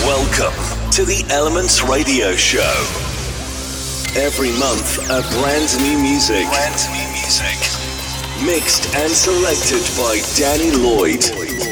Welcome to the Elements Radio Show. Every month, a brand new music. Brand new music. Mixed and selected by Danny Lloyd.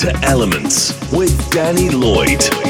To Elements with Danny Lloyd.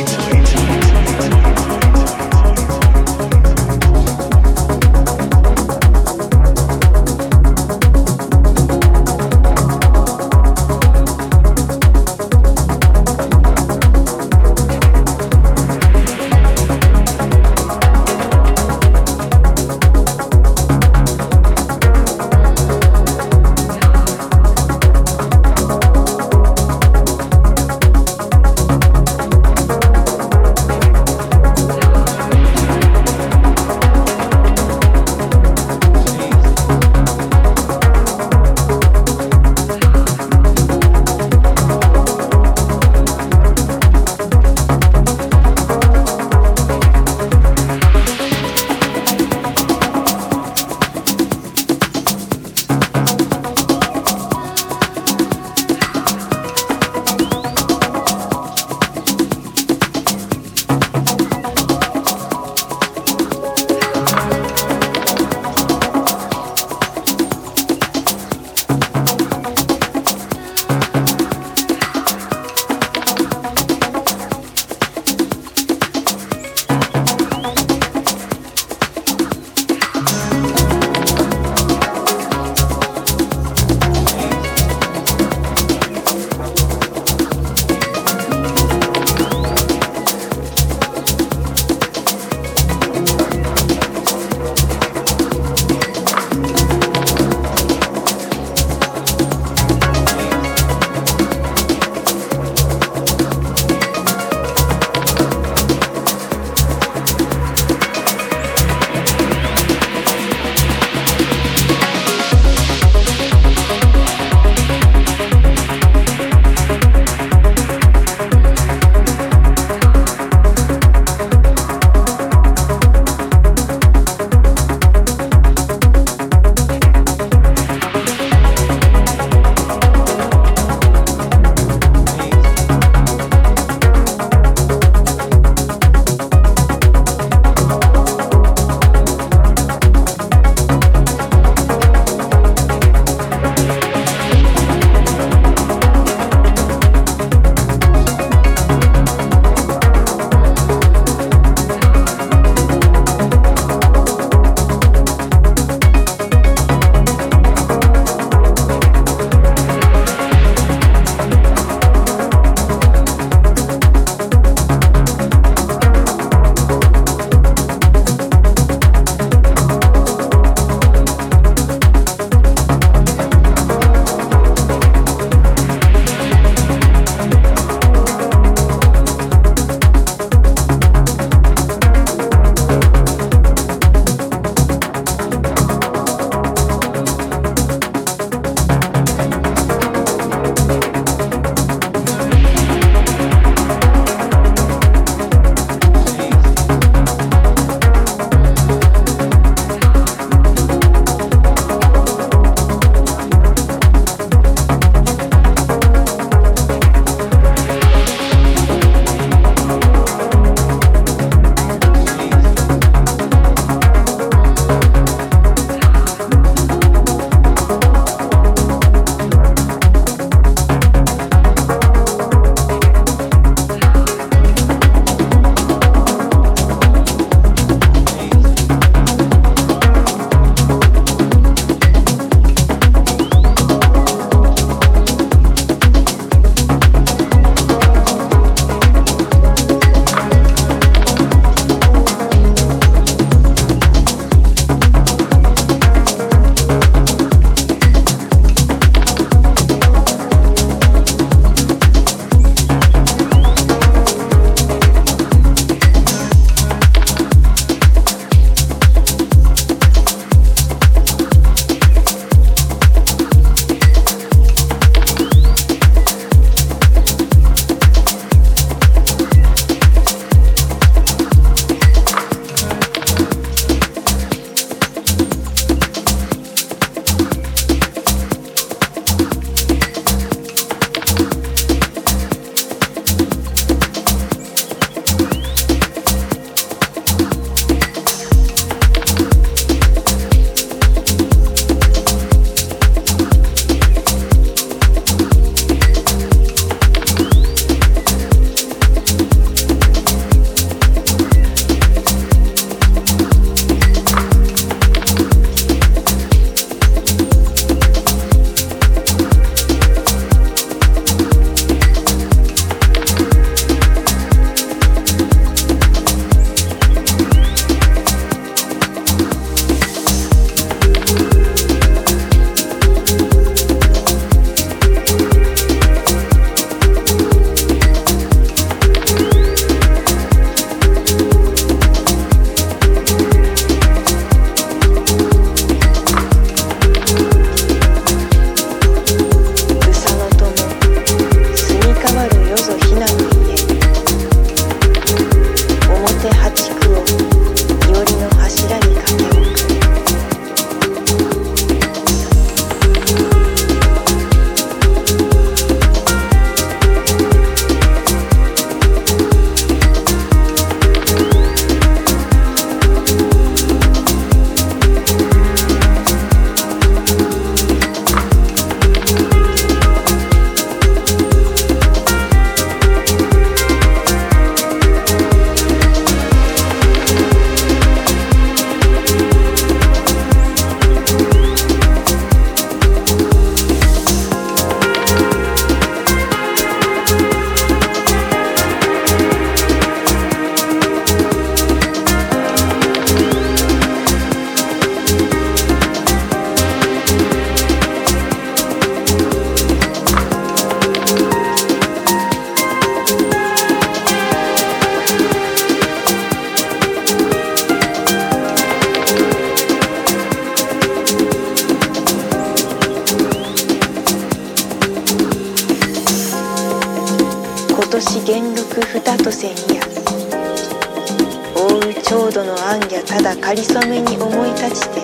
覆う長度の暗やただかりそめに思い立ちて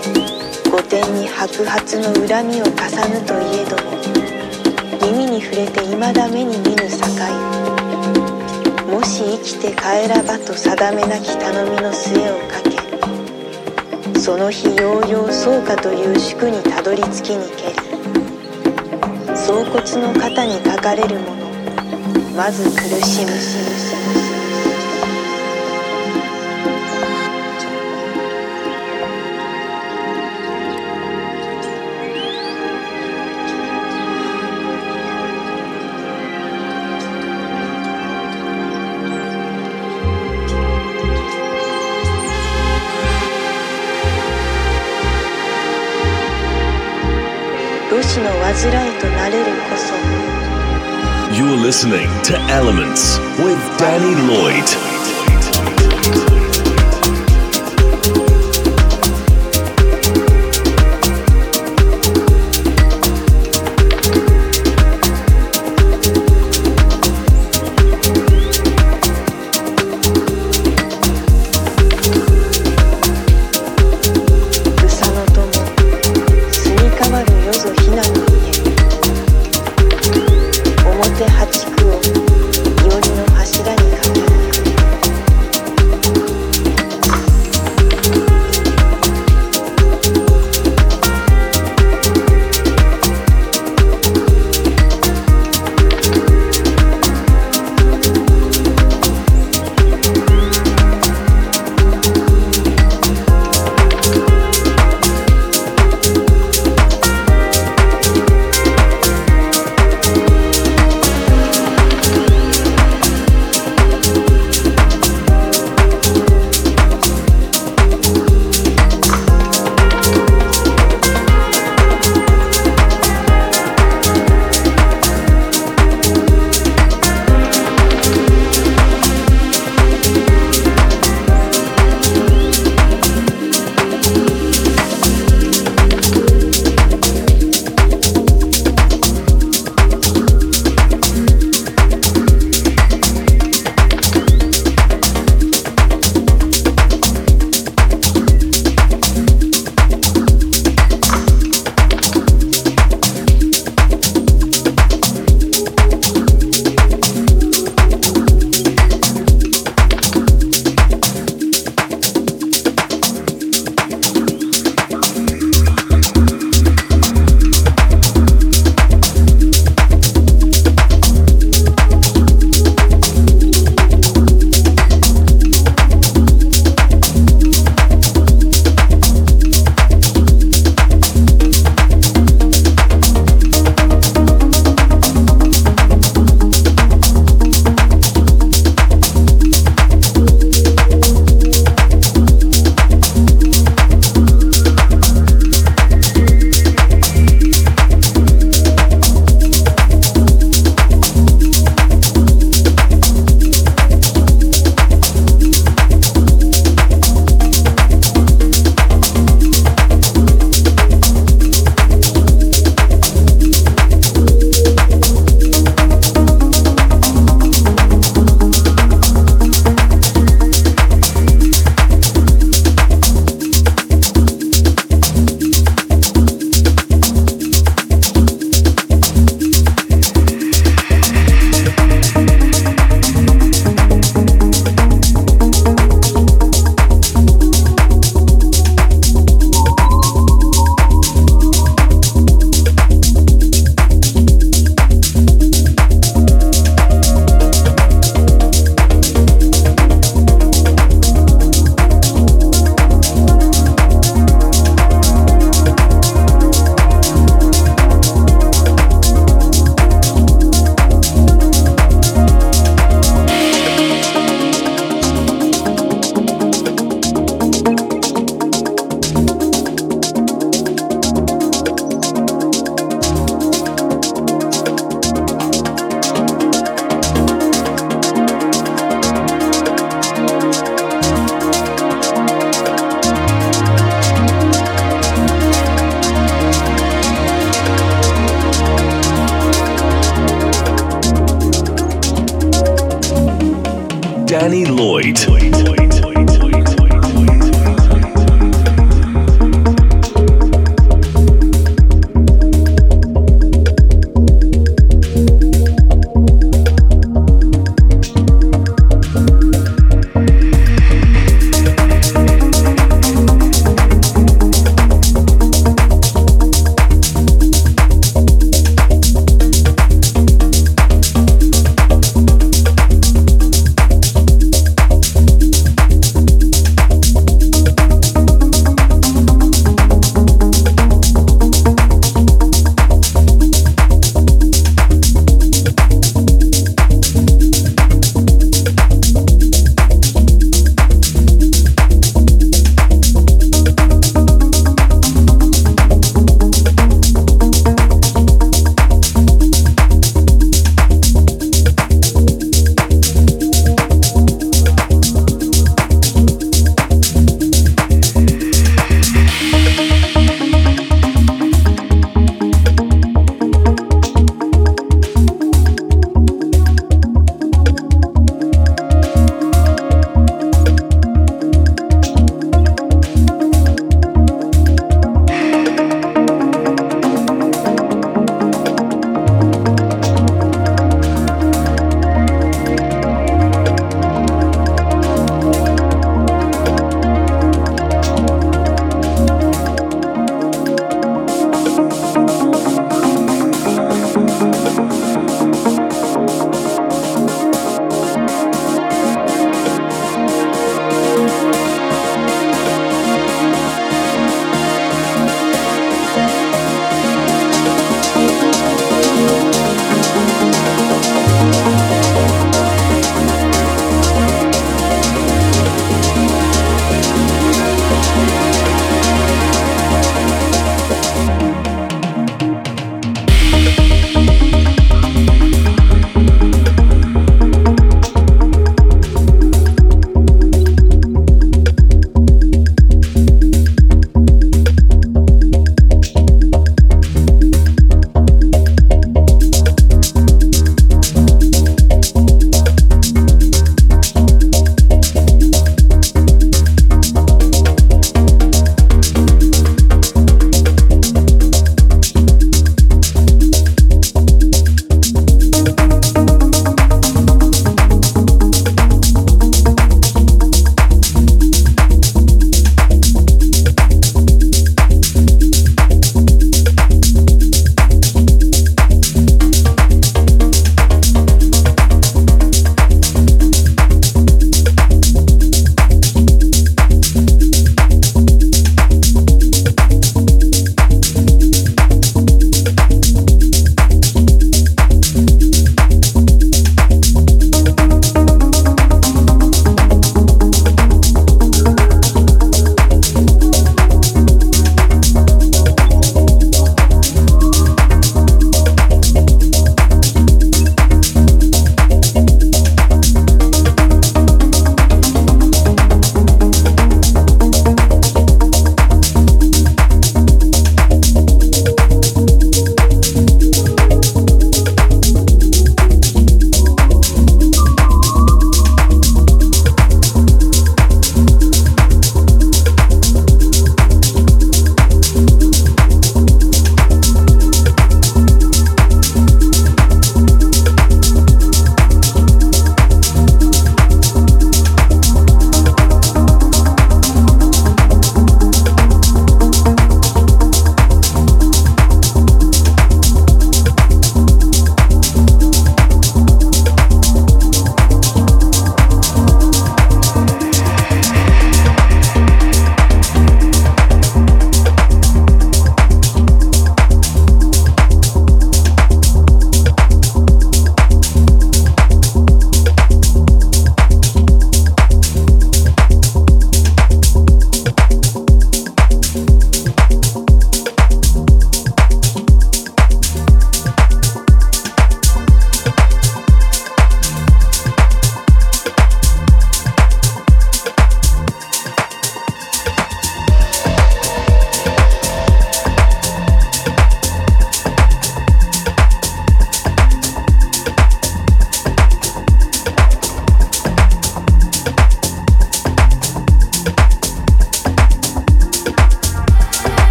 御殿に白髪の恨みを重ぬといえども耳に触れて未だ目に見ぬ境。もし生きて帰らばと定めなき頼みの末をかけその日ようようそうかという宿にたどり着きにけり総骨の肩に書かれるものまず苦しむ。患いとなれるこそ You're listening to Elements with Danny Lloyd.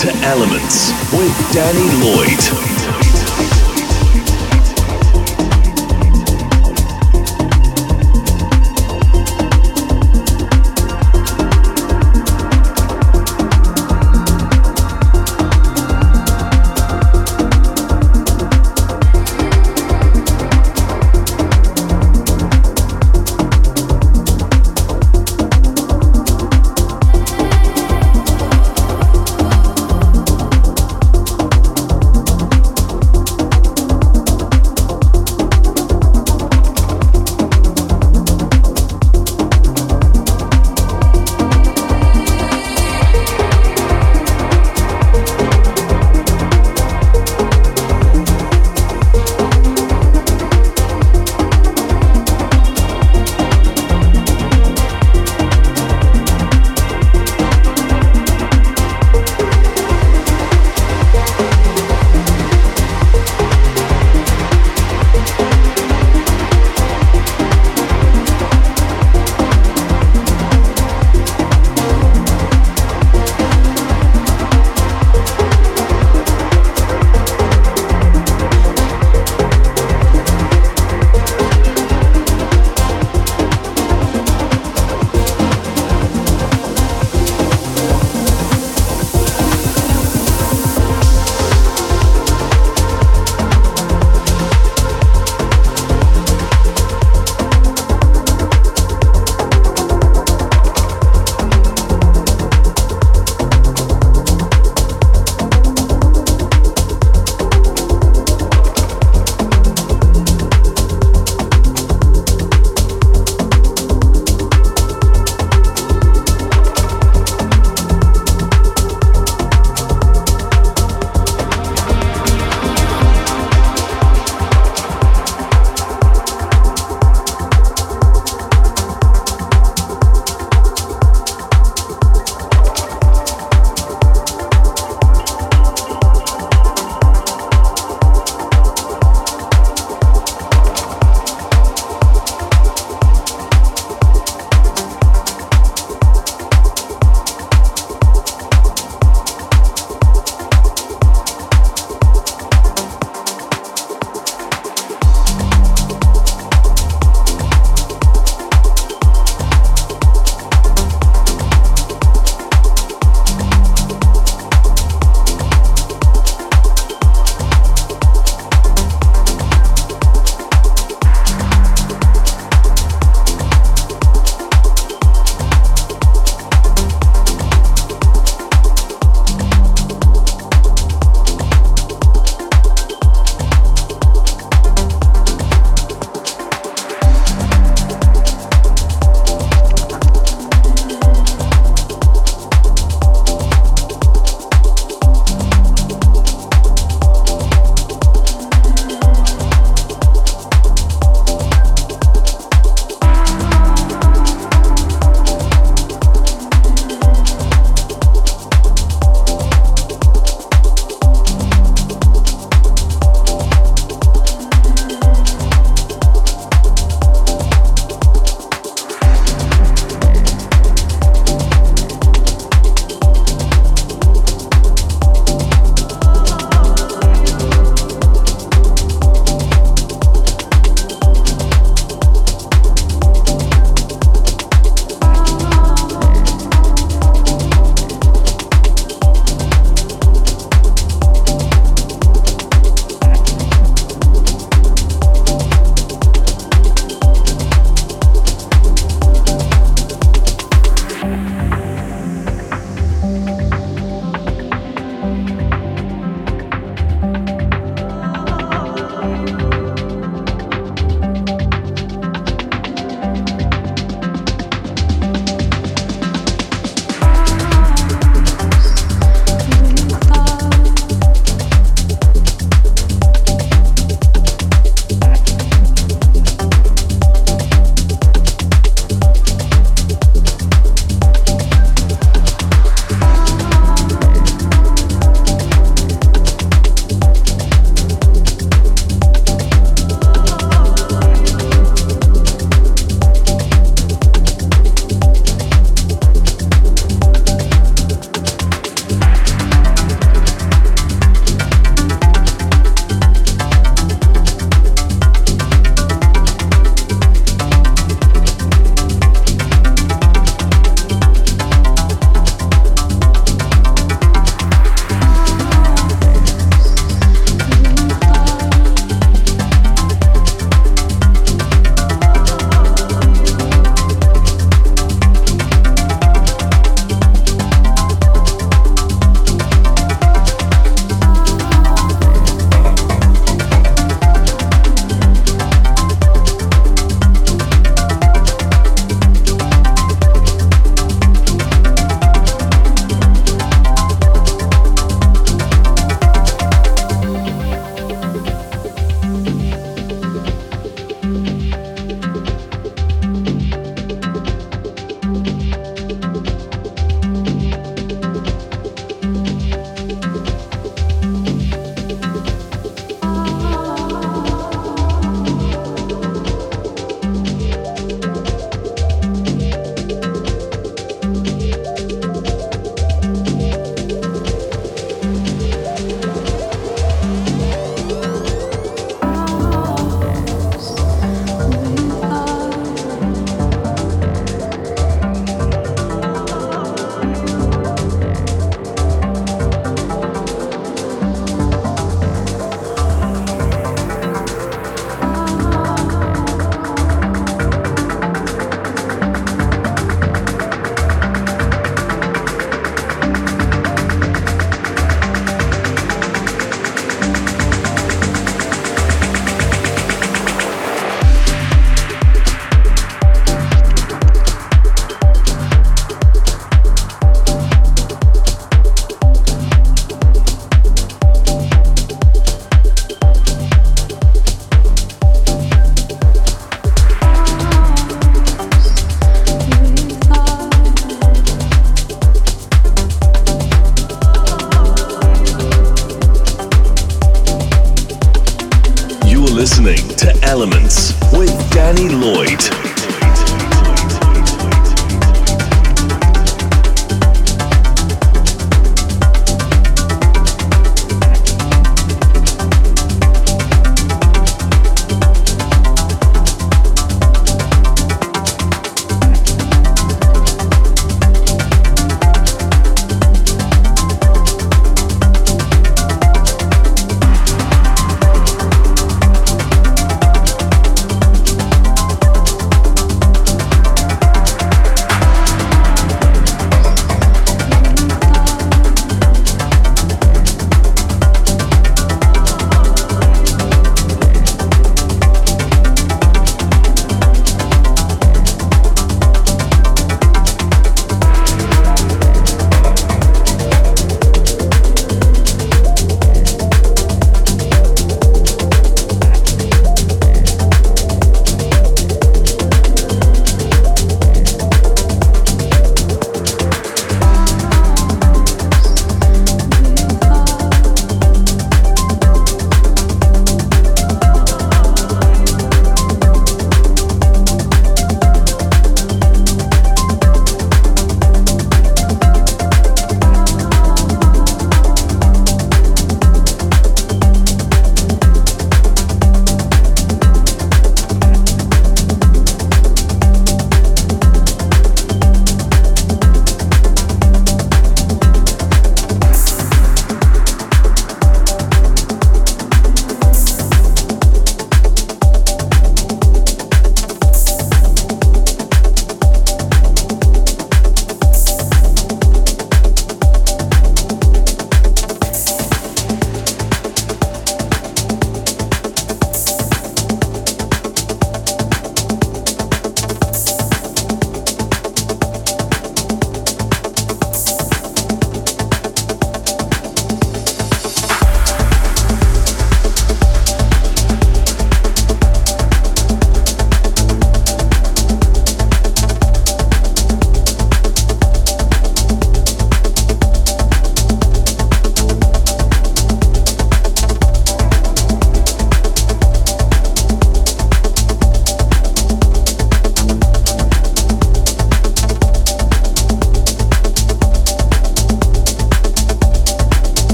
To Elements with Danny Lloyd.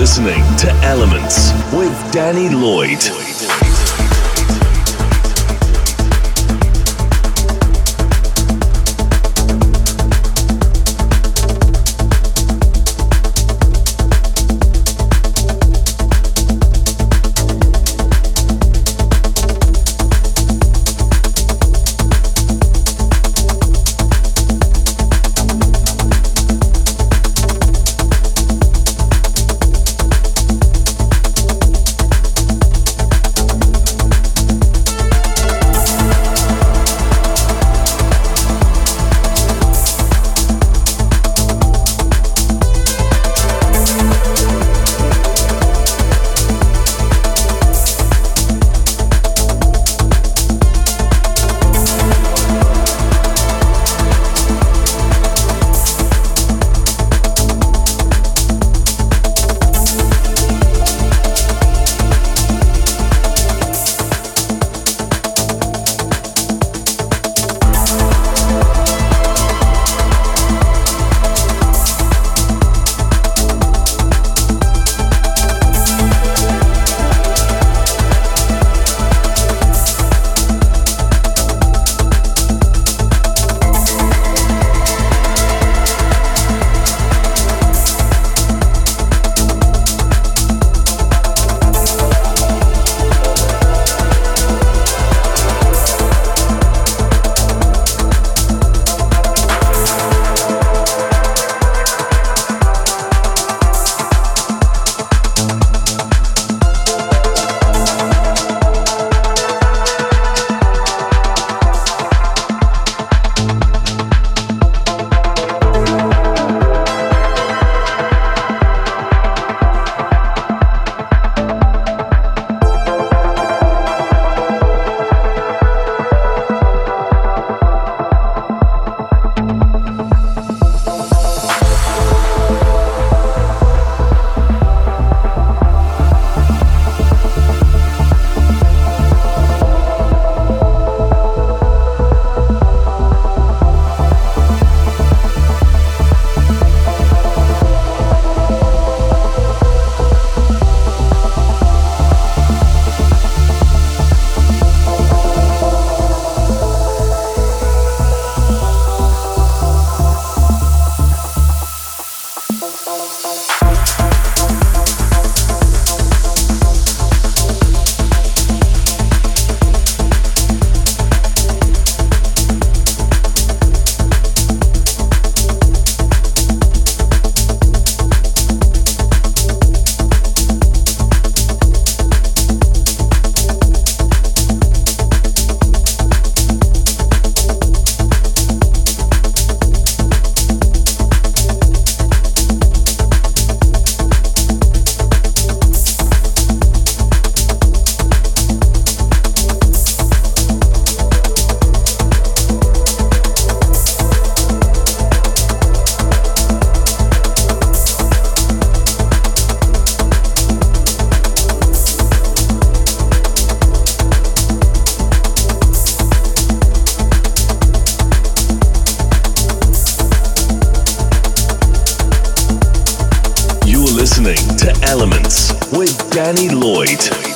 listening to Elements with Danny Lloyd. to Elements with Danny Lloyd.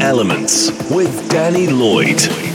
Elements with Danny Lloyd.